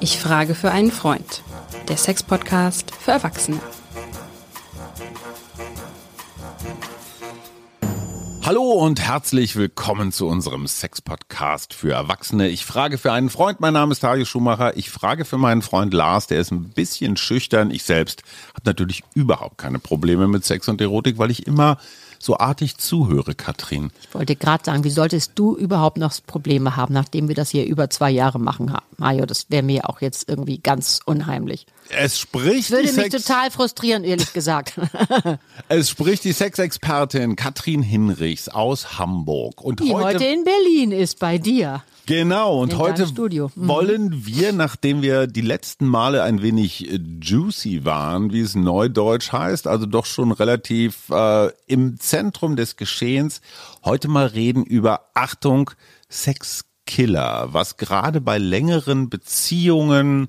Ich frage für einen Freund. Der Sex-Podcast für Erwachsene. Hallo und herzlich willkommen zu unserem Sex-Podcast für Erwachsene. Ich frage für einen Freund. Mein Name ist Tajo Schumacher. Ich frage für meinen Freund Lars. Der ist ein bisschen schüchtern. Ich selbst habe natürlich überhaupt keine Probleme mit Sex und Erotik, weil ich immer so artig zuhöre, Katrin. Ich wollte gerade sagen, wie solltest du überhaupt noch Probleme haben, nachdem wir das hier über zwei Jahre machen, Mario? Das wäre mir auch jetzt irgendwie ganz unheimlich. Es spricht. Würde die mich Sex total frustrieren, ehrlich gesagt. es spricht die Sexexpertin Katrin Hinrichs aus Hamburg. Und Die heute in Berlin ist bei dir. Genau, und In heute. Mhm. wollen wir, nachdem wir die letzten Male ein wenig äh, juicy waren, wie es neudeutsch heißt, also doch schon relativ äh, im Zentrum des Geschehens, heute mal reden über Achtung, Sexkiller, was gerade bei längeren Beziehungen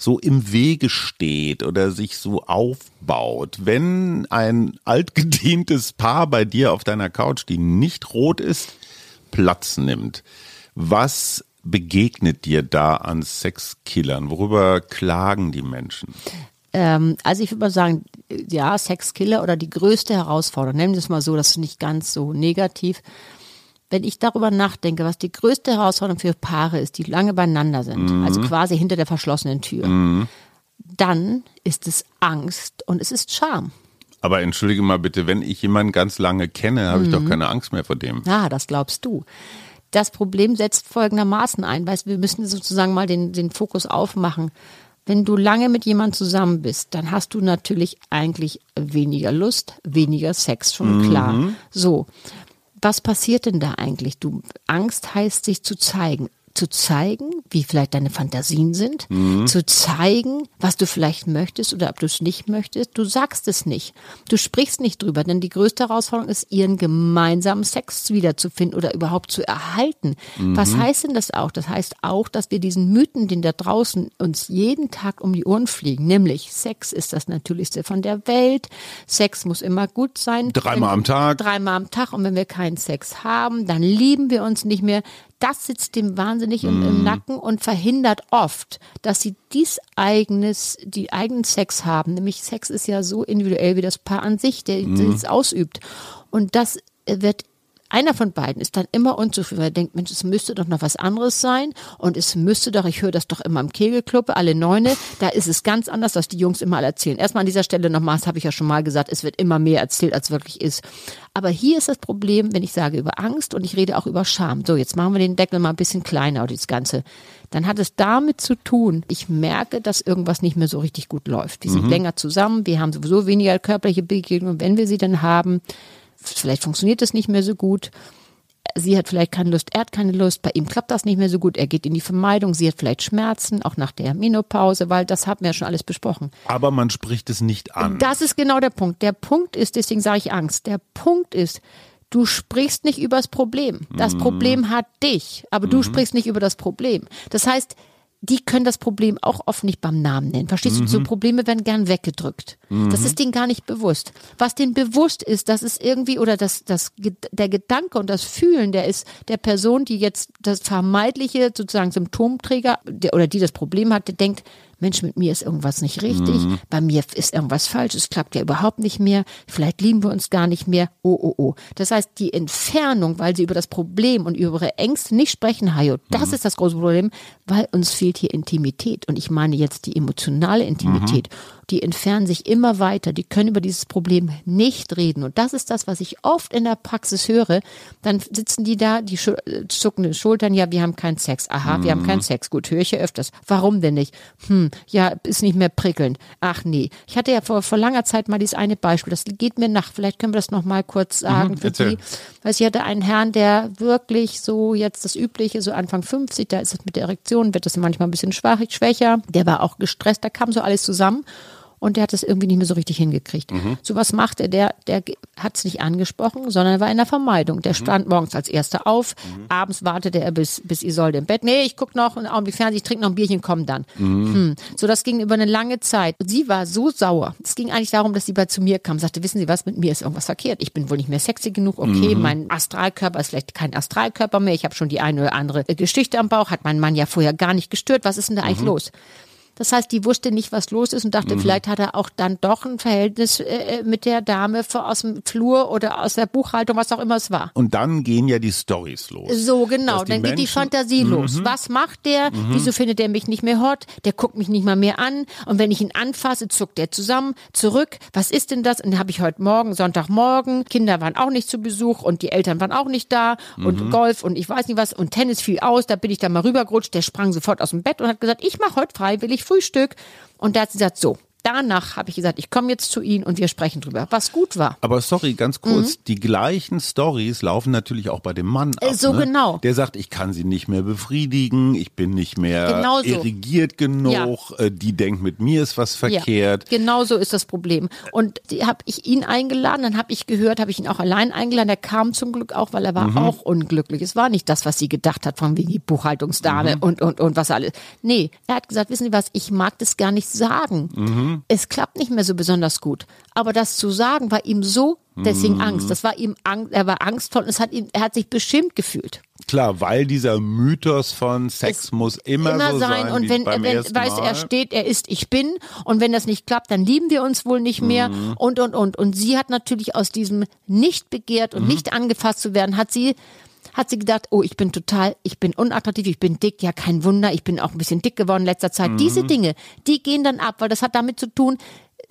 so im Wege steht oder sich so aufbaut. Wenn ein altgedientes Paar bei dir auf deiner Couch, die nicht rot ist, Platz nimmt, was begegnet dir da an Sexkillern? Worüber klagen die Menschen? Ähm, also ich würde mal sagen, ja, Sexkiller oder die größte Herausforderung, nennen wir es mal so, das ist nicht ganz so negativ. Wenn ich darüber nachdenke, was die größte Herausforderung für Paare ist, die lange beieinander sind, also quasi hinter der verschlossenen Tür, dann ist es Angst und es ist Scham. Aber entschuldige mal bitte, wenn ich jemanden ganz lange kenne, habe ich doch keine Angst mehr vor dem. Ah, das glaubst du. Das Problem setzt folgendermaßen ein, weil wir müssen sozusagen mal den, den Fokus aufmachen. Wenn du lange mit jemandem zusammen bist, dann hast du natürlich eigentlich weniger Lust, weniger Sex, schon klar. So. Was passiert denn da eigentlich? Du, Angst heißt, sich zu zeigen. Zu zeigen, wie vielleicht deine Fantasien sind, zu zeigen, was du vielleicht möchtest oder ob du es nicht möchtest. Du sagst es nicht. Du sprichst nicht drüber, denn die größte Herausforderung ist, ihren gemeinsamen Sex wiederzufinden oder überhaupt zu erhalten. Was heißt denn das auch? Das heißt auch, dass wir diesen Mythen, den da draußen uns jeden Tag um die Ohren fliegen, nämlich Sex ist das Natürlichste von der Welt, Sex muss immer gut sein. Dreimal am Tag. Dreimal am Tag und wenn wir keinen Sex haben, dann lieben wir uns nicht mehr. Das sitzt dem wahnsinnig im, im Nacken und verhindert oft, dass sie dies eigenes, die eigenen Sex haben. Nämlich Sex ist ja so individuell wie das Paar an sich, der es ausübt. Und das wird einer von beiden ist dann immer unzufrieden, weil er denkt, Mensch, es müsste doch noch was anderes sein und es müsste doch, ich höre das doch immer im Kegelclub, alle Neune, da ist es ganz anders, was die Jungs immer erzählen. Erstmal an dieser Stelle nochmal, das habe ich ja schon mal gesagt, es wird immer mehr erzählt, als wirklich ist. Aber hier ist das Problem, wenn ich sage über Angst und ich rede auch über Scham. So, jetzt machen wir den Deckel mal ein bisschen kleiner, das Ganze. Dann hat es damit zu tun, ich merke, dass irgendwas nicht mehr so richtig gut läuft. Wir sind länger zusammen, wir haben sowieso weniger körperliche Begegnungen, wenn wir sie dann haben, vielleicht funktioniert das nicht mehr so gut. Sie hat vielleicht keine Lust, er hat keine Lust, bei ihm klappt das nicht mehr so gut, er geht in die Vermeidung, sie hat vielleicht Schmerzen, auch nach der Menopause, weil das haben wir ja schon alles besprochen. Aber man spricht es nicht an. Das ist genau der Punkt. Der Punkt ist, deswegen sage ich Angst, der Punkt ist, du sprichst nicht über das Problem. Das Problem hat dich, aber du sprichst nicht über das Problem. Das heißt, die können das Problem auch oft nicht beim Namen nennen. Verstehst du? So Probleme werden gern weggedrückt. Das ist denen gar nicht bewusst. Was denen bewusst ist, das ist irgendwie, oder das, das, der Gedanke und das Fühlen, der ist der Person, die jetzt das vermeidliche sozusagen Symptomträger, der, oder die das Problem hat, der denkt, Mensch, mit mir ist irgendwas nicht richtig, bei mir ist irgendwas falsch, es klappt ja überhaupt nicht mehr, vielleicht lieben wir uns gar nicht mehr, oh, oh, oh. Das heißt, die Entfernung, weil sie über das Problem und über ihre Ängste nicht sprechen, Hajo, das ist das große Problem, weil uns fehlt hier Intimität. Und ich meine jetzt die emotionale Intimität. Die entfernen sich immer weiter, die können über dieses Problem nicht reden. Und das ist das, was ich oft in der Praxis höre. Dann sitzen die da, die äh, zucken die Schultern, ja, wir haben keinen Sex. Aha, wir haben keinen Sex. Gut, höre ich ja öfters. Warum denn nicht? Hm, ja, ist nicht mehr prickelnd. Ach nee. Ich hatte ja vor, vor langer Zeit mal dieses eine Beispiel. Das geht mir nach. Vielleicht können wir das noch mal kurz sagen für erzähl. die. Weil ich hatte einen Herrn, der wirklich so jetzt das Übliche, so Anfang 50, da ist es mit der Erektion, wird das manchmal ein bisschen schwach, schwächer. Der war auch gestresst, da kam so alles zusammen. Und der hat es irgendwie nicht mehr so richtig hingekriegt. So was macht er? Der, der hat es nicht angesprochen, sondern er war in der Vermeidung. Der stand morgens als Erster auf, abends wartete er bis, bis Isolde im Bett. Nee, ich guck noch einen Augenblick Fernsehen, ich trinke noch ein Bierchen, komm dann. Hm. So, das ging über eine lange Zeit. Und sie war so sauer. Es ging eigentlich darum, dass sie bei zu mir kam, sagte, wissen Sie was, mit mir ist irgendwas verkehrt. Ich bin wohl nicht mehr sexy genug. Okay, mein Astralkörper ist vielleicht kein Astralkörper mehr. Ich habe schon die eine oder andere Geschichte am Bauch. Hat mein Mann ja vorher gar nicht gestört. Was ist denn da eigentlich los? Das heißt, die wusste nicht, was los ist und dachte, vielleicht hat er auch dann doch ein Verhältnis äh, mit der Dame aus dem Flur oder aus der Buchhaltung, was auch immer es war. Und dann gehen ja die Stories los. So, genau. Dann geht die Menschen- Mhm. Fantasie los. Was macht der? Wieso findet er mich nicht mehr hot? Der guckt mich nicht mal mehr an. Und wenn ich ihn anfasse, zuckt er zusammen, zurück. Was ist denn das? Und dann habe ich heute Morgen, Sonntagmorgen, Kinder waren auch nicht zu Besuch und die Eltern waren auch nicht da und Mhm. Golf und ich weiß nicht was und Tennis fiel aus. Da bin ich dann mal rübergerutscht. Der sprang sofort aus dem Bett und hat gesagt, ich mache heute freiwillig Frühstück. Und da hat sie gesagt, so. Danach habe ich gesagt, ich komme jetzt zu Ihnen und wir sprechen drüber, was gut war. Aber sorry, ganz kurz, die gleichen Stories laufen natürlich auch bei dem Mann ab. Mhm. So ne? genau. Der sagt, ich kann sie nicht mehr befriedigen, ich bin nicht mehr Genau so. irrigiert genug, äh, die denkt, mit mir ist was verkehrt. Ja, genau so ist das Problem. Und habe ich ihn eingeladen, dann habe ich gehört, habe ich ihn auch allein eingeladen. Er kam zum Glück auch, weil er war auch unglücklich. Es war nicht das, was sie gedacht hat, von wegen die Buchhaltungsdame und, und, und was alles. Nee, er hat gesagt, wissen Sie was, ich mag das gar nicht sagen. Es klappt nicht mehr so besonders gut. Aber das zu sagen war ihm so, deswegen Angst. Das war ihm Angst, er war angstvoll und es hat ihn, er hat sich bestimmt gefühlt. Klar, weil dieser Mythos von Sex Es muss immer, immer so sein. sein, und wenn, beim wenn du, er steht, er ist, ich bin. Und wenn das nicht klappt, dann lieben wir uns wohl nicht mehr. Mhm. Und, und, und. Und sie hat natürlich aus diesem nicht begehrt Mhm. und nicht angefasst zu werden, hat sie hat sie gedacht, oh, ich bin total, ich bin unattraktiv, ich bin dick, ja kein Wunder, ich bin auch ein bisschen dick geworden in letzter Zeit. Mhm. Diese Dinge, die gehen dann ab, weil das hat damit zu tun,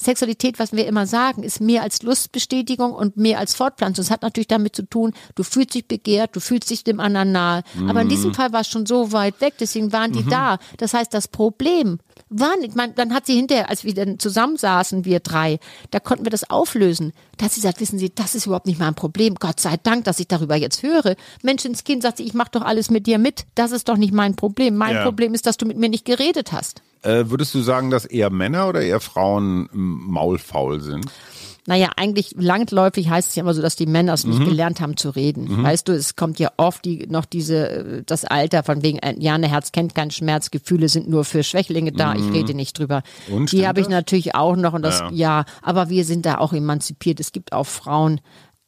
Sexualität, was wir immer sagen, ist mehr als Lustbestätigung und mehr als Fortpflanzung. Es hat natürlich damit zu tun, du fühlst dich begehrt, du fühlst dich dem anderen nahe. Aber in Mhm. diesem Fall war es schon so weit weg, deswegen waren die da. Das heißt, das Problem nicht, man, dann hat sie hinterher, als wir dann zusammensaßen, wir drei, da konnten wir das auflösen. Da hat sie gesagt, wissen Sie, das ist überhaupt nicht mein Problem. Gott sei Dank, dass ich darüber jetzt höre. Menschenskind sagt sie, ich mach doch alles mit dir mit. Das ist doch nicht mein Problem. Mein Ja. Problem ist, dass du mit mir nicht geredet hast. Äh, würdest du sagen, dass eher Männer oder eher Frauen maulfaul sind? Naja, eigentlich langläufig heißt es ja immer so, dass die Männer es Mhm. nicht gelernt haben zu reden. Weißt du, es kommt ja oft die, noch diese, äh, das Alter von wegen, äh, ja, ein Herz kennt keinen Schmerz, Gefühle sind nur für Schwächlinge da, ich rede nicht drüber. Mhm. Und, die habe ich das? natürlich auch noch und das, Ja. ja. aber wir sind da auch emanzipiert. Es gibt auch Frauen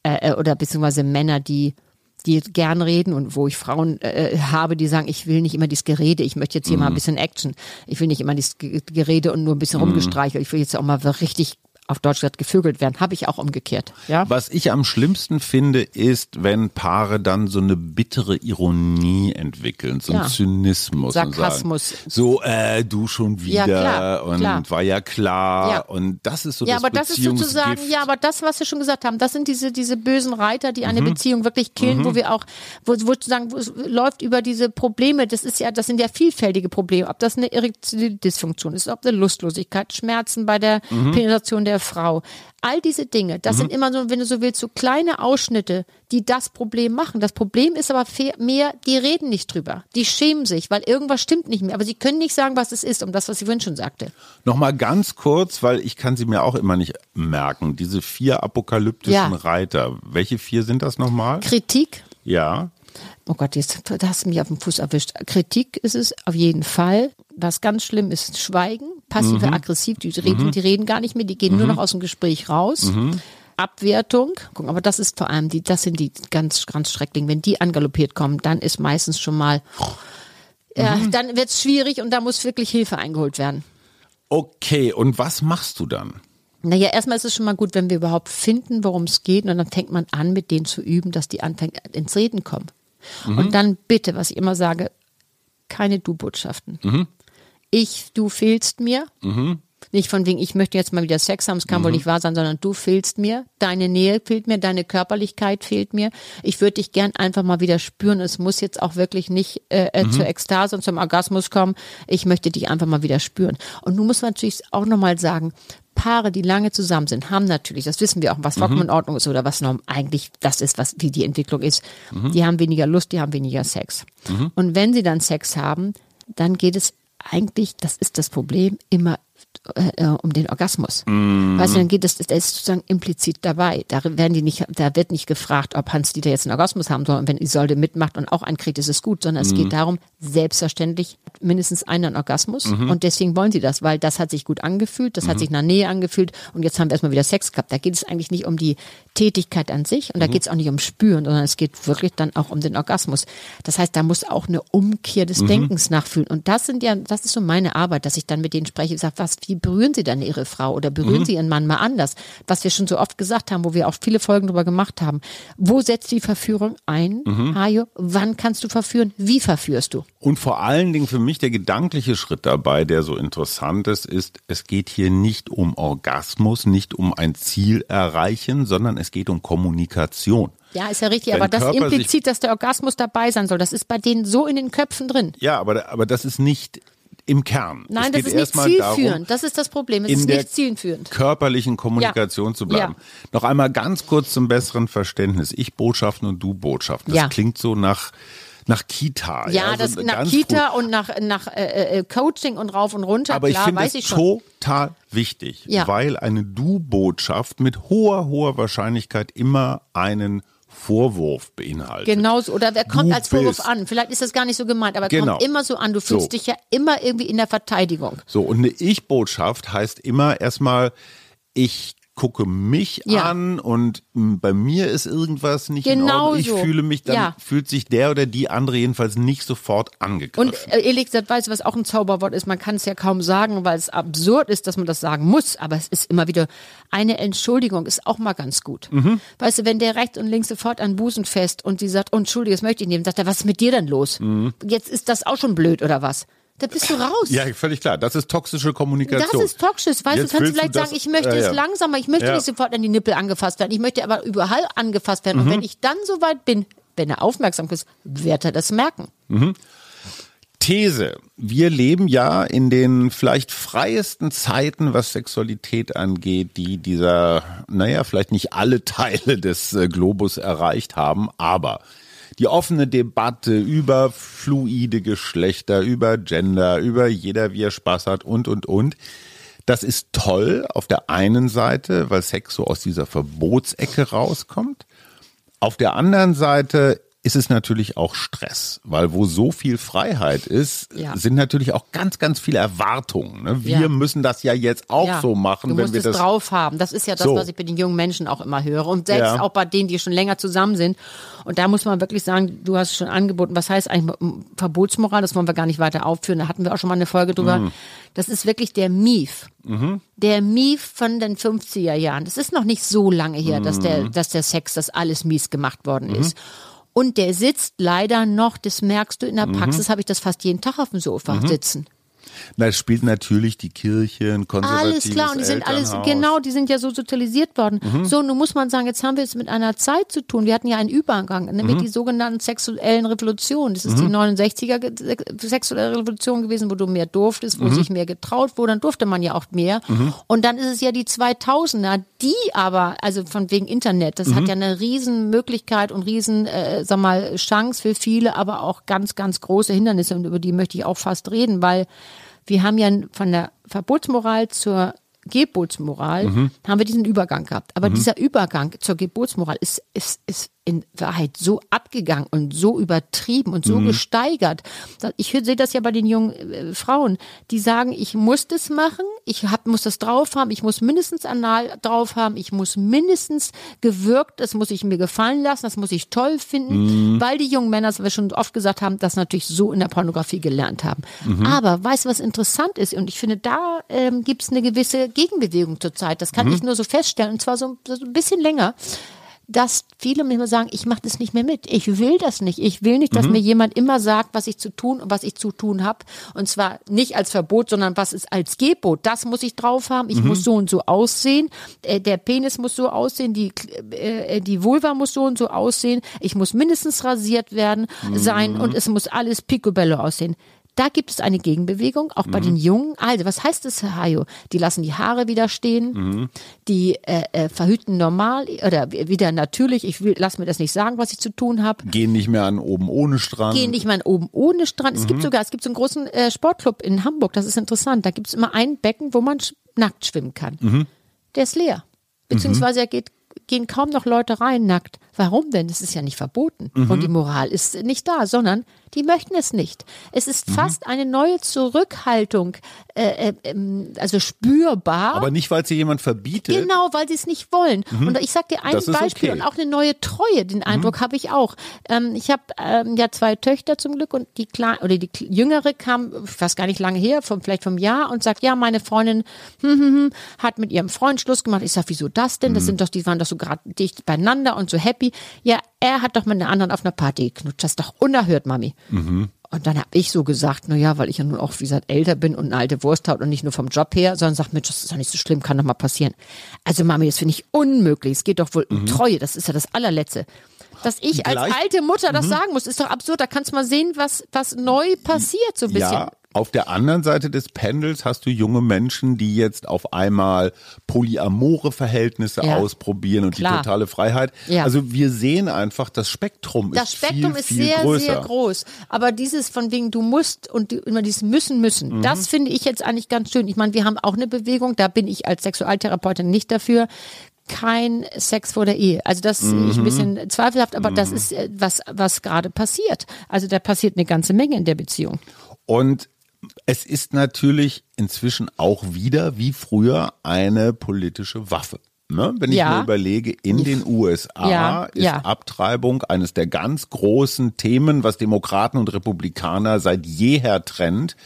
äh, äh, oder beziehungsweise Männer, die die gern reden und wo ich Frauen äh, habe, die sagen, ich will nicht immer dieses Gerede, ich möchte jetzt hier mal Mhm. ein bisschen Action. Ich will nicht immer dieses Ge- Gerede und nur ein bisschen rumgestreichelt. Ich will jetzt auch mal richtig auf Deutsch gesagt gevögelt werden. Habe ich auch umgekehrt. Ja. Was ich am schlimmsten finde, ist, wenn Paare dann so eine bittere Ironie entwickeln, so einen Ja. Zynismus Sarkasmus. sagen, so äh, du schon wieder Ja, klar, und klar. war ja klar Ja. und das ist so Ja, das aber das ist sozusagen, ja, aber das, was wir schon gesagt haben, das sind diese, diese bösen Reiter, die Mhm. eine Beziehung wirklich killen, wo wir auch, wo, wo sozusagen, wo es läuft über diese Probleme, das ist ja, das sind ja vielfältige Probleme, ob das eine erektielle Dysfunktion ist, ob eine Lustlosigkeit, Schmerzen bei der Mhm. Penetration der Frau. All diese Dinge, das sind immer so, wenn du so willst, so kleine Ausschnitte, die das Problem machen. Das Problem ist aber mehr, die reden nicht drüber. Die schämen sich, weil irgendwas stimmt nicht mehr. Aber sie können nicht sagen, was es ist, um das, was sie vorhin schon sagte. Nochmal ganz kurz, weil ich kann sie mir auch immer nicht merken. Diese vier apokalyptischen Ja. Reiter. Welche vier sind das nochmal? Kritik, Ja. Oh Gott, jetzt da hast du mich auf den Fuß erwischt. Kritik ist es auf jeden Fall. Was ganz schlimm ist, Schweigen, passive aggressiv, die reden, die reden gar nicht mehr, die gehen nur noch aus dem Gespräch raus. Abwertung, guck, aber das ist vor allem die, das sind die ganz, ganz schrecklichen. Wenn die angaloppiert kommen, dann ist meistens schon mal, ja, dann wird es schwierig und da muss wirklich Hilfe eingeholt werden. Okay, und was machst du dann? Naja, erstmal ist es schon mal gut, wenn wir überhaupt finden, worum es geht, und dann fängt man an, mit denen zu üben, dass die anfangen ins Reden kommen. Und dann bitte, was ich immer sage, keine Du-Botschaften. Ich, du fehlst mir. Nicht von wegen, ich möchte jetzt mal wieder Sex haben, es kann wohl nicht wahr sein, sondern du fehlst mir, deine Nähe fehlt mir, deine Körperlichkeit fehlt mir. Ich würde dich gern einfach mal wieder spüren. Es muss jetzt auch wirklich nicht äh, äh, zur Ekstase und zum Orgasmus kommen. Ich möchte dich einfach mal wieder spüren. Und nun muss man natürlich auch nochmal sagen, Paare, die lange zusammen sind, haben natürlich, das wissen wir auch, was vollkommen in Ordnung ist oder was norm eigentlich das ist, was wie die Entwicklung ist. Die haben weniger Lust, die haben weniger Sex. Und wenn sie dann Sex haben, dann geht es eigentlich, das ist das Problem, immer äh, um den Orgasmus. Mm. Weißt du, dann geht es, das ist sozusagen implizit dabei. Da werden die nicht, da wird nicht gefragt, ob Hans Dieter jetzt einen Orgasmus haben soll. Und wenn Isolde mitmacht und auch einen kriegt, ist es gut, sondern mm. es geht darum, selbstverständlich mindestens einen Orgasmus. Mhm. Und deswegen wollen sie das, weil das hat sich gut angefühlt, das mhm. hat sich nach Nähe angefühlt und jetzt haben wir erstmal wieder Sex gehabt. Da geht es eigentlich nicht um die Tätigkeit an sich und da mhm. geht es auch nicht um Spüren, sondern es geht wirklich dann auch um den Orgasmus. Das heißt, da muss auch eine Umkehr des mhm. Denkens nachfühlen. Und das sind ja, das ist so meine Arbeit, dass ich dann mit denen spreche, sage, was, wie berühren Sie dann Ihre Frau oder berühren mhm. Sie Ihren Mann mal anders? Was wir schon so oft gesagt haben, wo wir auch viele Folgen drüber gemacht haben. Wo setzt die Verführung ein, mhm. Hajo? Wann kannst du verführen? Wie verführst du? Und vor allen Dingen für mich der gedankliche Schritt dabei, der so interessant ist, ist, es geht hier nicht um Orgasmus, nicht um ein Ziel erreichen, sondern es geht um Kommunikation. Ja, ist ja richtig, Wenn aber das Körper implizit, dass der Orgasmus dabei sein soll. Das ist bei denen so in den Köpfen drin. Ja, aber, aber das ist nicht im Kern. Nein, das ist nicht zielführend. Darum, das ist das Problem. Es ist nicht zielführend. Körperlichen Kommunikation ja. zu bleiben. Ja. Noch einmal ganz kurz zum besseren Verständnis. Ich Botschaften und du Botschaften. Das ja. klingt so nach nach Kita. Ja, ja das so nach Kita früh. und nach, nach äh, äh, Coaching und rauf und runter. Aber klar, ich finde es total wichtig, ja. weil eine Du-Botschaft mit hoher, hoher Wahrscheinlichkeit immer einen Vorwurf beinhaltet. Genau so. Oder wer kommt du als Vorwurf bist. an? Vielleicht ist das gar nicht so gemeint, aber genau. kommt immer so an. Du fühlst so. dich ja immer irgendwie in der Verteidigung. So, und eine Ich-Botschaft heißt immer erstmal, ich gucke mich ja. an und bei mir ist irgendwas nicht genau in Ordnung. Ich so. fühle mich, dann ja. fühlt sich der oder die andere jedenfalls nicht sofort angegriffen. Und äh, ehrlich gesagt, weißt du, was auch ein Zauberwort ist? Man kann es ja kaum sagen, weil es absurd ist, dass man das sagen muss. Aber es ist immer wieder eine Entschuldigung, ist auch mal ganz gut. Mhm. Weißt du, wenn der rechts und links sofort an Busen fest und sie sagt, oh, Entschuldige, das möchte ich nehmen, sagt er, was ist mit dir denn los? Mhm. Jetzt ist das auch schon blöd oder was? Da bist du raus. Ja, völlig klar. Das ist toxische Kommunikation. Das ist toxisch. Weißt Jetzt du, kannst du vielleicht sagen, ich möchte ja. es langsamer, ich möchte ja. nicht sofort an die Nippel angefasst werden, ich möchte aber überall angefasst werden. Mhm. Und wenn ich dann soweit bin, wenn er aufmerksam ist, wird er das merken. Mhm. These. Wir leben ja in den vielleicht freiesten Zeiten, was Sexualität angeht, die dieser, naja, vielleicht nicht alle Teile des äh, Globus erreicht haben, aber die offene Debatte über fluide Geschlechter, über Gender, über jeder, wie er Spaß hat und, und, und. Das ist toll auf der einen Seite, weil Sex so aus dieser Verbotsecke rauskommt. Auf der anderen Seite ist es natürlich auch Stress, weil wo so viel Freiheit ist, ja. sind natürlich auch ganz, ganz viele Erwartungen. Ne? Wir ja. müssen das ja jetzt auch ja. so machen, du wenn wir es das drauf haben. Das ist ja das, so. was ich bei den jungen Menschen auch immer höre und selbst auch bei denen, die schon länger zusammen sind. Und da muss man wirklich sagen, du hast schon angeboten, was heißt eigentlich Verbotsmoral? Das wollen wir gar nicht weiter aufführen. Da hatten wir auch schon mal eine Folge drüber. Mhm. Das ist wirklich der Mief. Mhm. Der Mief von den 50er Jahren. Das ist noch nicht so lange her, mhm. dass der, dass der Sex, das alles mies gemacht worden mhm. ist. Und der sitzt leider noch, das merkst du in der mhm. Praxis, mhm. habe ich das fast jeden Tag auf dem Sofa mhm. sitzen. Na, es spielt natürlich die Kirche, ein konservatives Alles klar, und die sind alles, genau, die sind ja so sozialisiert worden. Mhm. So, nun muss man sagen, jetzt haben wir es mit einer Zeit zu tun. Wir hatten ja einen Übergang, nämlich mhm. die sogenannten sexuellen Revolutionen. Das ist mhm. die 69er sexuelle Revolution gewesen, wo du mehr durftest, wo mhm. sich mehr getraut wurde, dann durfte man ja auch mehr. Mhm. Und dann ist es ja die 2000er, die aber, also von wegen Internet, das hat mhm. ja eine riesen Möglichkeit und riesen, äh, sag mal, Chance für viele, aber auch ganz, ganz große Hindernisse und über die möchte ich auch fast reden, weil wir haben ja von der Verbotsmoral zur Gebotsmoral mhm. haben wir diesen Übergang gehabt. Aber mhm. dieser Übergang zur Gebotsmoral ist, ist, ist in Wahrheit so abgegangen und so übertrieben und so mhm. gesteigert. Ich sehe das ja bei den jungen äh, Frauen, die sagen, ich muss das machen, ich hab, muss das drauf haben, ich muss mindestens anal drauf haben, ich muss mindestens gewirkt, das muss ich mir gefallen lassen, das muss ich toll finden, mhm. weil die jungen Männer, das wir schon oft gesagt haben, das natürlich so in der Pornografie gelernt haben. Mhm. Aber weißt du, was interessant ist? Und ich finde, da ähm, gibt es eine gewisse Gegenbewegung zurzeit. Das kann mhm. ich nur so feststellen, und zwar so, so ein bisschen länger dass viele mir sagen, ich mache das nicht mehr mit. Ich will das nicht. Ich will nicht, dass mhm. mir jemand immer sagt, was ich zu tun und was ich zu tun habe. Und zwar nicht als Verbot, sondern was ist als Gebot. Das muss ich drauf haben. Ich mhm. muss so und so aussehen. Äh, der Penis muss so aussehen. Die, äh, die Vulva muss so und so aussehen. Ich muss mindestens rasiert werden, mhm. sein und es muss alles picobello aussehen Da gibt es eine Gegenbewegung, auch bei den Jungen. Also, was heißt das, Hajo? Die lassen die Haare wieder stehen, die äh, äh, verhüten normal oder wieder natürlich. Ich will, lass mir das nicht sagen, was ich zu tun habe. Gehen nicht mehr an oben ohne Strand. Gehen nicht mal oben ohne Strand. Es gibt sogar, es gibt so einen großen äh, Sportclub in Hamburg, das ist interessant. Da gibt es immer ein Becken, wo man nackt schwimmen kann. Der ist leer. Beziehungsweise er geht, gehen kaum noch Leute rein nackt. Warum denn? Das ist ja nicht verboten. Und die Moral ist nicht da, sondern die möchten es nicht. Es ist fast eine neue Zurückhaltung, äh, äh, ähm, also spürbar. Aber nicht, weil es hier jemand verbietet. Genau, weil sie es nicht wollen. Und ich sag dir ein Beispiel okay. und auch eine neue Treue, den Eindruck habe ich auch. Ähm, ich habe ähm, ja zwei Töchter zum Glück und die kleine oder die Kle- jüngere kam, ich weiß gar nicht lange her, vom, vielleicht vom Jahr und sagt, ja, meine Freundin hm, hm, hm, hat mit ihrem Freund Schluss gemacht. Ich sag, wieso das denn? Das sind doch, die waren doch so gerade dicht beieinander und so happy. Ja, er hat doch mit einer anderen auf einer Party geknutscht. Das ist doch unerhört, Mami. Und dann habe ich so gesagt, na ja, weil ich ja nun auch, wie gesagt, älter bin und eine alte Wurst haut und nicht nur vom Job her, sondern sagt, Mensch, das ist doch nicht so schlimm, kann doch mal passieren. Also Mami, das finde ich unmöglich. Es geht doch wohl um Treue, das ist ja das allerletzte. Dass ich als Gleich- alte Mutter das sagen muss, ist doch absurd. Da kannst du mal sehen, was, was neu passiert, so ein bisschen. Ja, auf der anderen Seite des Pendels hast du junge Menschen, die jetzt auf einmal polyamore Verhältnisse Ja. ausprobieren und Klar. die totale Freiheit. Ja. Also wir sehen einfach, das Spektrum Das ist Spektrum viel, ist viel sehr, größer. sehr groß. Aber dieses von wegen, du musst und immer dieses müssen, müssen, Mhm. das finde ich jetzt eigentlich ganz schön. Ich meine, wir haben auch eine Bewegung, da bin ich als Sexualtherapeutin nicht dafür. Kein Sex vor der Ehe. Also das sehe ich ein Mhm. bisschen zweifelhaft, aber das ist äh, was, was gerade passiert. Also da passiert eine ganze Menge in der Beziehung. Und es ist natürlich inzwischen auch wieder wie früher eine politische Waffe. Ne? Wenn ich Ja. mir überlege, in den USA Ja, ist ja. Abtreibung eines der ganz großen Themen, was Demokraten und Republikaner seit jeher trennt.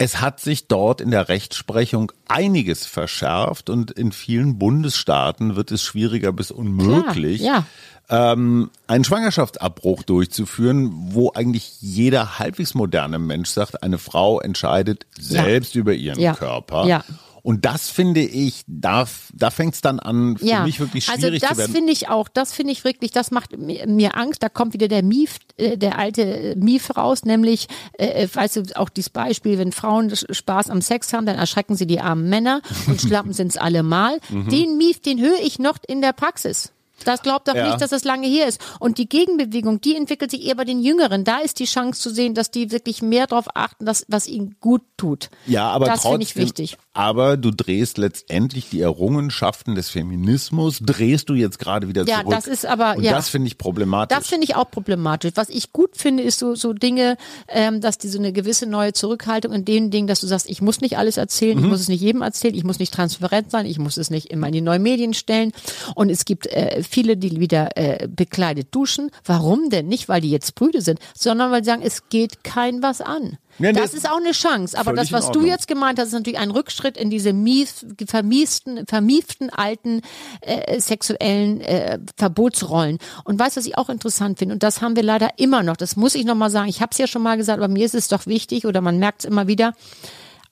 Es hat sich dort in der Rechtsprechung einiges verschärft und in vielen Bundesstaaten wird es schwieriger bis unmöglich, ja. Ähm, einen Schwangerschaftsabbruch durchzuführen, wo eigentlich jeder halbwegs moderne Mensch sagt, eine Frau entscheidet Ja. selbst über ihren Ja. Körper. Ja. Und das finde ich, da, da fängt es dann an, für ja, mich wirklich also schwierig das zu werden. finde ich auch, das finde ich wirklich, das macht mir, Angst. Da kommt wieder der Mief, äh, der alte äh, Mief raus, nämlich, äh, äh, weißt du, auch dieses Beispiel, wenn Frauen Spaß am Sex haben, dann erschrecken sie die armen Männer und schlappen sind's alle mal. Mhm. Den Mief, den höre ich noch in der Praxis. Das glaubt doch Ja. nicht, dass das lange her ist. Und die Gegenbewegung, die entwickelt sich eher bei den Jüngeren. Da ist die Chance zu sehen, dass die wirklich mehr darauf achten, dass, was ihnen gut tut. Ja, aber das finde trotzdem, ich wichtig. aber du drehst letztendlich die Errungenschaften des Feminismus, drehst du jetzt gerade wieder Ja, zurück. das ist aber- Und ja. das finde ich problematisch. Das finde ich auch problematisch. Was ich gut finde, ist so, so Dinge, ähm, dass die so eine gewisse neue Zurückhaltung in den Dingen, dass du sagst, ich muss nicht alles erzählen, Mhm. ich muss es nicht jedem erzählen, ich muss nicht transparent sein, ich muss es nicht immer in die neuen Medien stellen. Und es gibt äh, viele, die wieder äh, bekleidet duschen. Warum denn? Nicht, weil die jetzt Brüde sind, sondern weil sie sagen, es geht kein was an. Ja, das das ist auch eine Chance. Aber das, was du jetzt gemeint hast, ist natürlich ein Rückschritt in diese mies, vermiesten, vermieften alten äh, sexuellen äh, Verbotsrollen. Und weißt du, was ich auch interessant finde? Und das haben wir leider immer noch. Das muss ich nochmal sagen. Ich habe es ja schon mal gesagt, aber mir ist es doch wichtig oder man merkt es immer wieder.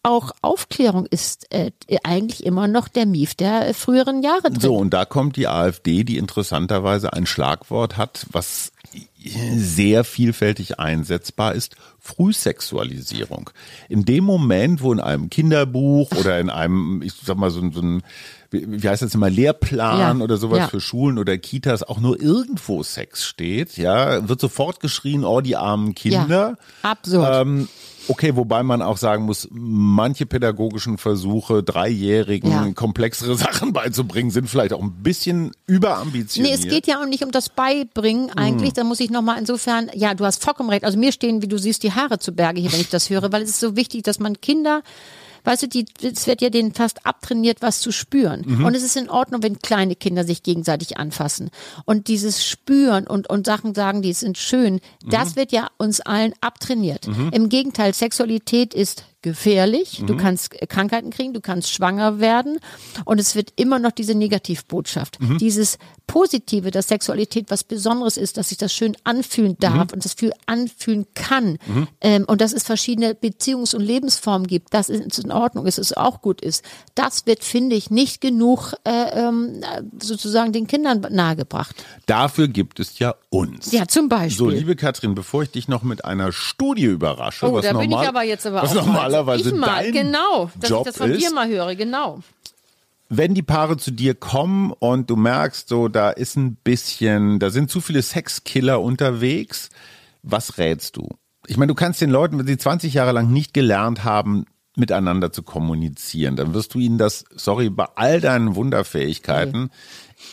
Auch Aufklärung ist äh, eigentlich immer noch der Mief der äh, früheren Jahre drin. So, und da kommt die AfD, die interessanterweise ein Schlagwort hat, was sehr vielfältig einsetzbar ist, Frühsexualisierung. In dem Moment, wo in einem Kinderbuch oder in einem, ich sag mal, so, ein- so ein, wie heißt das immer, Lehrplan Ja, oder sowas ja. für Schulen oder Kitas auch nur irgendwo Sex steht, ja, wird sofort geschrien, oh, die armen Kinder. absurd. Ähm, okay, wobei man auch sagen muss, manche pädagogischen Versuche, Dreijährigen Ja. komplexere Sachen beizubringen, sind vielleicht auch ein bisschen überambitioniert. Nee, es geht ja auch nicht um das Beibringen eigentlich. Da muss ich nochmal insofern, ja, du hast vollkommen recht. Also mir stehen, wie du siehst, die Haare zu Berge hier, wenn ich das höre, weil es ist so wichtig, dass man Kinder, weißt du, die, es wird ja denen fast abtrainiert, was zu spüren. Mhm. Und es ist in Ordnung, wenn kleine Kinder sich gegenseitig anfassen. Und dieses Spüren und, und Sachen sagen, die sind schön, Mhm. das wird ja uns allen abtrainiert. Im Gegenteil, Sexualität ist gefährlich, du kannst Krankheiten kriegen, du kannst schwanger werden und es wird immer noch diese Negativbotschaft, dieses Positive, dass Sexualität was Besonderes ist, dass sich das schön anfühlen darf und das für anfühlen kann ähm, und dass es verschiedene Beziehungs- und Lebensformen gibt, dass es in Ordnung ist, dass es auch gut ist. Das wird, finde ich, nicht genug äh, ähm, sozusagen den Kindern nahegebracht. Dafür gibt es ja uns. Ja, zum Beispiel. So, liebe Katrin, bevor ich dich noch mit einer Studie überrasche, Oh, was, da bin normal, ich aber jetzt aber was auch. Normalerweise ich mal, dein genau, dass Job ich das von ist, dir mal höre, genau. wenn die Paare zu dir kommen und du merkst, so da ist ein bisschen, da sind zu viele Sexkiller unterwegs, was rätst du? Ich meine, du kannst den Leuten, wenn sie 20 Jahre lang nicht gelernt haben, miteinander zu kommunizieren, dann wirst du ihnen das, sorry, bei all deinen Wunderfähigkeiten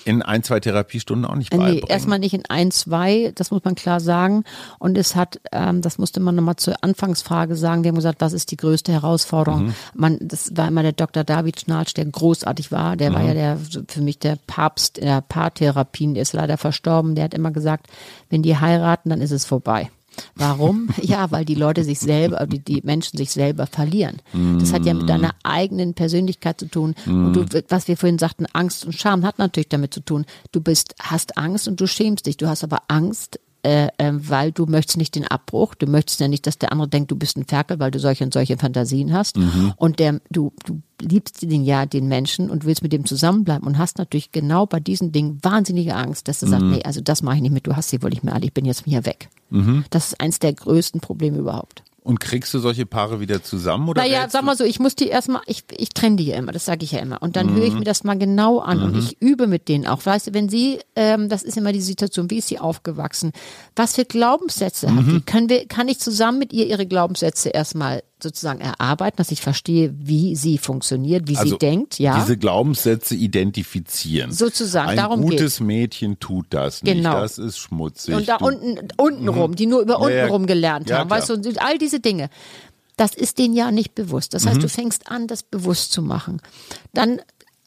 in ein, zwei Therapiestunden auch nicht Äh, beibringen. Nee, erstmal nicht in ein, zwei, das muss man klar sagen. Und es hat, ähm, das musste man nochmal zur Anfangsfrage sagen, die haben gesagt, was ist die größte Herausforderung? Mhm. Man, das war immer der Dr. David Schnarch, der großartig war, der Mhm. war ja der, für mich der Papst in der Paartherapien, der ist leider verstorben, der hat immer gesagt, wenn die heiraten, dann ist es vorbei. Warum? ja, weil die Leute sich selber, die, die Menschen sich selber verlieren. Das hat ja mit deiner eigenen Persönlichkeit zu tun. Und du, was wir vorhin sagten, Angst und Scham hat natürlich damit zu tun. Du bist, hast Angst und du schämst dich. Du hast aber Angst, äh, äh, weil du möchtest nicht den Abbruch, du möchtest ja nicht, dass der andere denkt, du bist ein Ferkel, weil du solche und solche Fantasien hast. Und der, du, du liebst den ja den Menschen und willst mit dem zusammenbleiben und hast natürlich genau bei diesen Dingen wahnsinnige Angst, dass du sagst, nee, also das mache ich nicht mit, du hast sie wohl nicht mehr alle, ich bin jetzt hier weg. Das ist eins der größten Probleme überhaupt. Und kriegst du solche Paare wieder zusammen? Oder Naja, sag mal so, ich muss die erstmal, ich, ich trenne die ja immer, das sage ich ja immer. Und dann höre ich mir das mal genau an und ich übe mit denen auch. Weißt du, wenn sie, ähm, das ist immer die Situation, wie ist sie aufgewachsen? Was für Glaubenssätze hat die? Können wir, kann ich zusammen mit ihr ihre Glaubenssätze erstmal sozusagen erarbeiten, dass ich verstehe, wie sie funktioniert, wie also sie denkt, ja? Diese Glaubenssätze identifizieren. Sozusagen, Ein darum gutes Mädchen tut das nicht. Genau. Das ist schmutzig. Und da Du- unten, unten rum, die nur über ja. unten rum gelernt Ja, haben, klar. weißt du, all diese Dinge. Das ist denen ja nicht bewusst. Das heißt, Mhm. du fängst an, das bewusst zu machen. Dann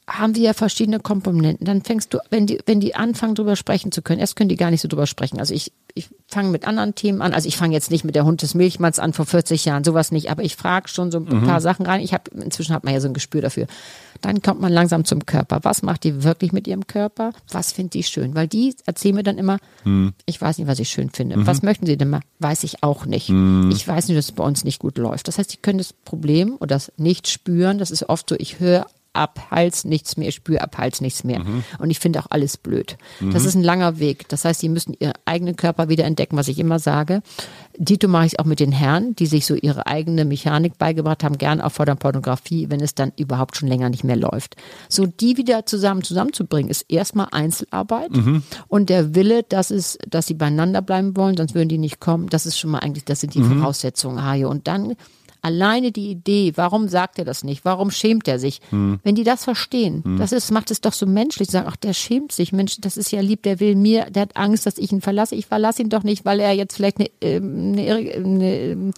haben wir ja verschiedene Komponenten. Dann fängst du, wenn die, wenn die anfangen, drüber sprechen zu können, erst können die gar nicht so drüber sprechen. Also ich, ich fange mit anderen Themen an. Also ich fange jetzt nicht mit der Hund des Milchmanns an vor 40 Jahren, sowas nicht, aber ich frage schon so ein Mhm. paar Sachen rein. Ich habe inzwischen hat man ja so ein Gespür dafür. Dann kommt man langsam zum Körper. Was macht die wirklich mit ihrem Körper? Was findet die schön? Weil die erzählen mir dann immer, Mhm. ich weiß nicht, was ich schön finde. Was möchten sie denn mal? Weiß ich auch nicht. Mhm. Ich weiß nicht, dass es bei uns nicht gut läuft. Das heißt, die können das Problem oder das nicht spüren. Das ist oft so, ich höre ab Hals nichts mehr, ich spüre ab Hals nichts mehr. Mhm. Und ich finde auch alles blöd. Das ist ein langer Weg. Das heißt, sie müssen ihren eigenen Körper wieder entdecken, was ich immer sage. Dito mache ich es auch mit den Herren, die sich so ihre eigene Mechanik beigebracht haben, gern auch vor der Pornografie, wenn es dann überhaupt schon länger nicht mehr läuft. So die wieder zusammen zusammenzubringen, ist erstmal Einzelarbeit und der Wille, dass es, dass sie beieinander bleiben wollen, sonst würden die nicht kommen. Das ist schon mal eigentlich, das sind die Voraussetzungen, Hajo. Und dann Alleine die Idee, warum sagt er das nicht? Warum schämt er sich? Wenn die das verstehen, das ist, macht es doch so menschlich. Sagen, ach, der schämt sich. Mensch, das ist ja lieb, der will mir, der hat Angst, dass ich ihn verlasse. Ich verlasse ihn doch nicht, weil er jetzt vielleicht eine, ähm, eine, eine,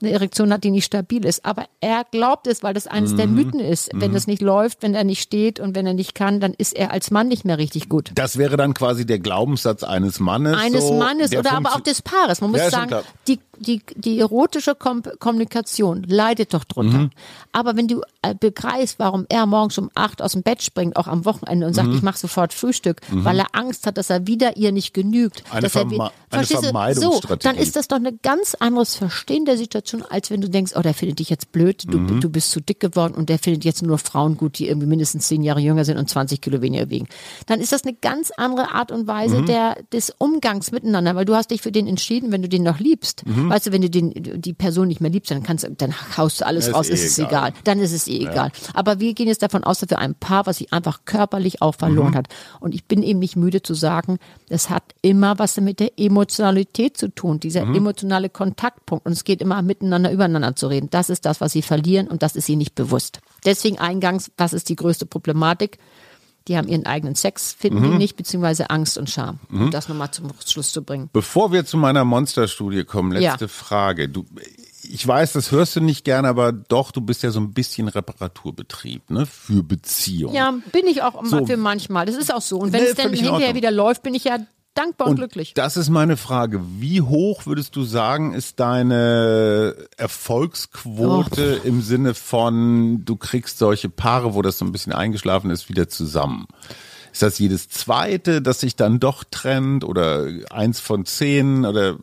eine Erektion hat, die nicht stabil ist. Aber er glaubt es, weil das eines der Mythen ist. Wenn das nicht läuft, wenn er nicht steht und wenn er nicht kann, dann ist er als Mann nicht mehr richtig gut. Das wäre dann quasi der Glaubenssatz eines Mannes. Eines so, Mannes der oder aber auch des Paares. Man muss Ja, sagen, die, die, die erotische Kom Kommunikation leidet doch drunter. Mhm. Aber wenn du äh, begreifst, warum er morgens um acht aus dem Bett springt, auch am Wochenende und Mhm. sagt, ich mache sofort Frühstück, weil er Angst hat, dass er wieder ihr nicht genügt. Eine dass er Verme- wie- eine du? So, Vermeidungsstrategie. dann ist das doch ein ganz anderes Verstehen der Situation, als wenn du denkst, oh, der findet dich jetzt blöd, du, Mhm. du bist zu dick geworden und der findet jetzt nur Frauen gut, die irgendwie mindestens zehn Jahre jünger sind und 20 Kilo weniger wiegen. Dann ist das eine ganz andere Art und Mhm. Weise der, des Umgangs miteinander, weil du hast dich für den entschieden, wenn du den noch liebst. Mhm. Weißt du, wenn du den, die Person nicht mehr liebst, dann kannst dann haust du alles Ist raus, eh ist es egal. egal. Dann ist es eh egal. Aber wir gehen jetzt davon aus, dass wir ein Paar, was sich einfach körperlich auch Mhm. verloren hat. Und ich bin eben nicht müde zu sagen, es hat immer was mit der Emotionalität zu tun, dieser Mhm. emotionale Kontaktpunkt. Und es geht immer miteinander, übereinander zu reden. Das ist das, was sie verlieren und das ist ihnen nicht bewusst. Deswegen eingangs, was ist die größte Problematik? Die haben ihren eigenen Sex, finden Mhm. die nicht, beziehungsweise Angst und Scham. Um das nochmal zum Schluss zu bringen. Bevor wir zu meiner Monsterstudie kommen, letzte Ja. Frage. Du, ich weiß, das hörst du nicht gerne, aber doch, du bist ja so ein bisschen Reparaturbetrieb, ne, für Beziehungen. Ja, bin ich auch So. für manchmal. Das ist auch so. Und wenn Nee, es dann hinterher wieder läuft, bin ich ja dankbar und, und glücklich. Das ist meine Frage. Wie hoch würdest du sagen, ist deine Erfolgsquote oh. im Sinne von, du kriegst solche Paare, wo das so ein bisschen eingeschlafen ist, wieder zusammen? Ist das jedes zweite, das sich dann doch trennt oder eins von zehn oder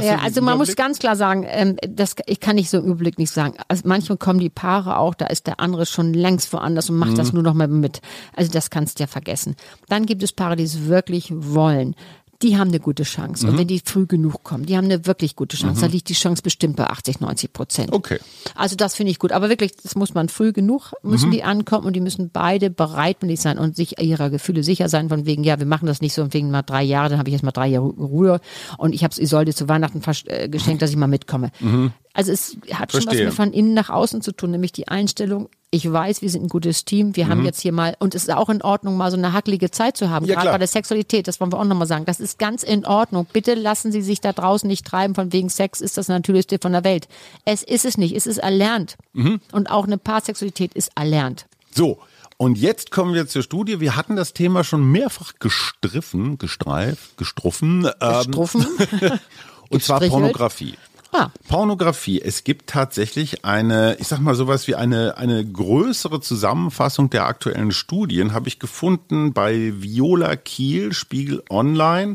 ja, also man Überblick? muss ganz klar sagen, ähm, das ich kann nicht so im Überblick nicht sagen. Also manchmal kommen die Paare auch, da ist der andere schon längst woanders und macht mhm. das nur noch mal mit. Also das kannst du ja vergessen. Dann gibt es Paare, die es wirklich wollen die haben eine gute Chance. Mhm. Und wenn die früh genug kommen, die haben eine wirklich gute Chance. Mhm. Da liegt die Chance bestimmt bei 80, 90 Prozent. Okay. Also das finde ich gut. Aber wirklich, das muss man früh genug, müssen mhm. die ankommen und die müssen beide bereitwillig sein und sich ihrer Gefühle sicher sein, von wegen, ja, wir machen das nicht so, und wegen mal drei Jahre, dann habe ich jetzt mal drei Jahre Ruhe und ich habe es Isolde zu Weihnachten äh, geschenkt, dass ich mal mitkomme. Mhm. Also es hat Verstehe. schon was mit von innen nach außen zu tun, nämlich die Einstellung, ich weiß, wir sind ein gutes Team, wir mhm. haben jetzt hier mal, und es ist auch in Ordnung, mal so eine hackelige Zeit zu haben, ja, gerade bei der Sexualität, das wollen wir auch nochmal sagen, das ist ganz in Ordnung. Bitte lassen Sie sich da draußen nicht treiben, von wegen Sex ist das Natürlichste von der Welt. Es ist es nicht, es ist erlernt. Mhm. Und auch eine Paarsexualität ist erlernt. So, und jetzt kommen wir zur Studie. Wir hatten das Thema schon mehrfach gestriffen, gestreift, gestruffen. Ähm, gestruffen. und zwar Pornografie. Ah. Pornografie. Es gibt tatsächlich eine, ich sag mal sowas wie eine, eine größere Zusammenfassung der aktuellen Studien, habe ich gefunden bei Viola Kiel, Spiegel Online.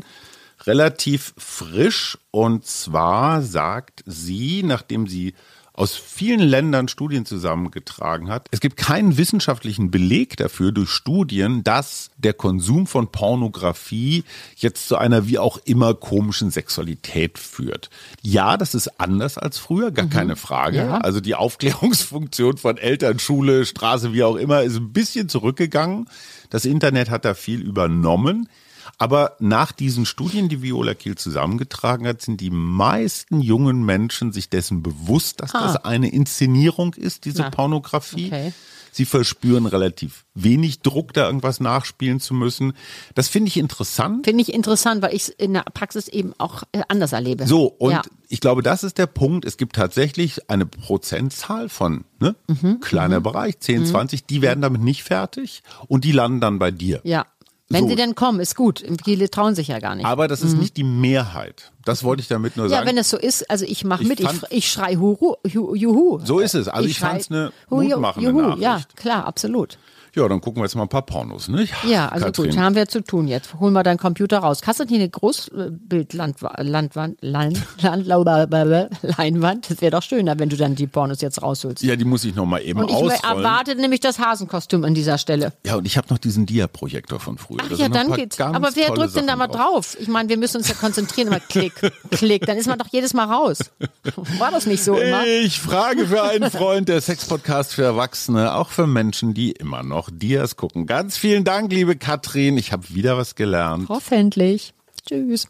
Relativ frisch. Und zwar sagt sie, nachdem sie aus vielen Ländern Studien zusammengetragen hat. Es gibt keinen wissenschaftlichen Beleg dafür durch Studien, dass der Konsum von Pornografie jetzt zu einer wie auch immer komischen Sexualität führt. Ja, das ist anders als früher, gar mhm. keine Frage. Ja. Also die Aufklärungsfunktion von Eltern, Schule, Straße, wie auch immer, ist ein bisschen zurückgegangen. Das Internet hat da viel übernommen. Aber nach diesen Studien, die Viola Kiel zusammengetragen hat, sind die meisten jungen Menschen sich dessen bewusst, dass ha. das eine Inszenierung ist, diese Na. Pornografie. Okay. Sie verspüren relativ wenig Druck, da irgendwas nachspielen zu müssen. Das finde ich interessant. Finde ich interessant, weil ich es in der Praxis eben auch äh, anders erlebe. So, und ja. ich glaube, das ist der Punkt. Es gibt tatsächlich eine Prozentzahl von, ne? Mhm. Kleiner mhm. Bereich, 10, mhm. 20, die werden damit nicht fertig und die landen dann bei dir. Ja. Wenn so. sie denn kommen, ist gut. Viele trauen sich ja gar nicht. Aber das ist mhm. nicht die Mehrheit. Das wollte ich damit nur sagen. Ja, wenn es so ist, also ich mache mit, ich, ich schrei Huru, Juhu. So ist es. Also ich, ich fand es eine mutmachende Juhu, Nachricht. Ja, klar, absolut. Ja, dann gucken wir jetzt mal ein paar Pornos, nicht? Ja, also Katrin. gut, haben wir zu tun jetzt. Holen wir deinen Computer raus. Hast du hier eine Land, Leinwand? Das wäre doch schöner, wenn du dann die Pornos jetzt rausholst. Ja, die muss ich noch mal eben und ich ausrollen. Ich erwarte nämlich das Hasenkostüm an dieser Stelle. Ja, und ich habe noch diesen Dia-Projektor von früher. Ach ja, dann geht's. Aber wer drückt Sachen denn da mal drauf? Ich meine, wir müssen uns ja konzentrieren. Immer klick, klick. Dann ist man doch jedes Mal raus. War das nicht so immer? Ich frage für einen Freund, der Sex-Podcast für Erwachsene, auch für Menschen, die immer noch noch Dias gucken. Ganz vielen Dank, liebe Katrin. Ich habe wieder was gelernt. Hoffentlich. Tschüss.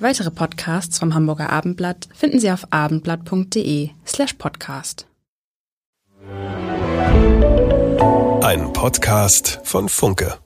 Weitere Podcasts vom Hamburger Abendblatt finden Sie auf abendblatt.de slash podcast. Ein Podcast von Funke.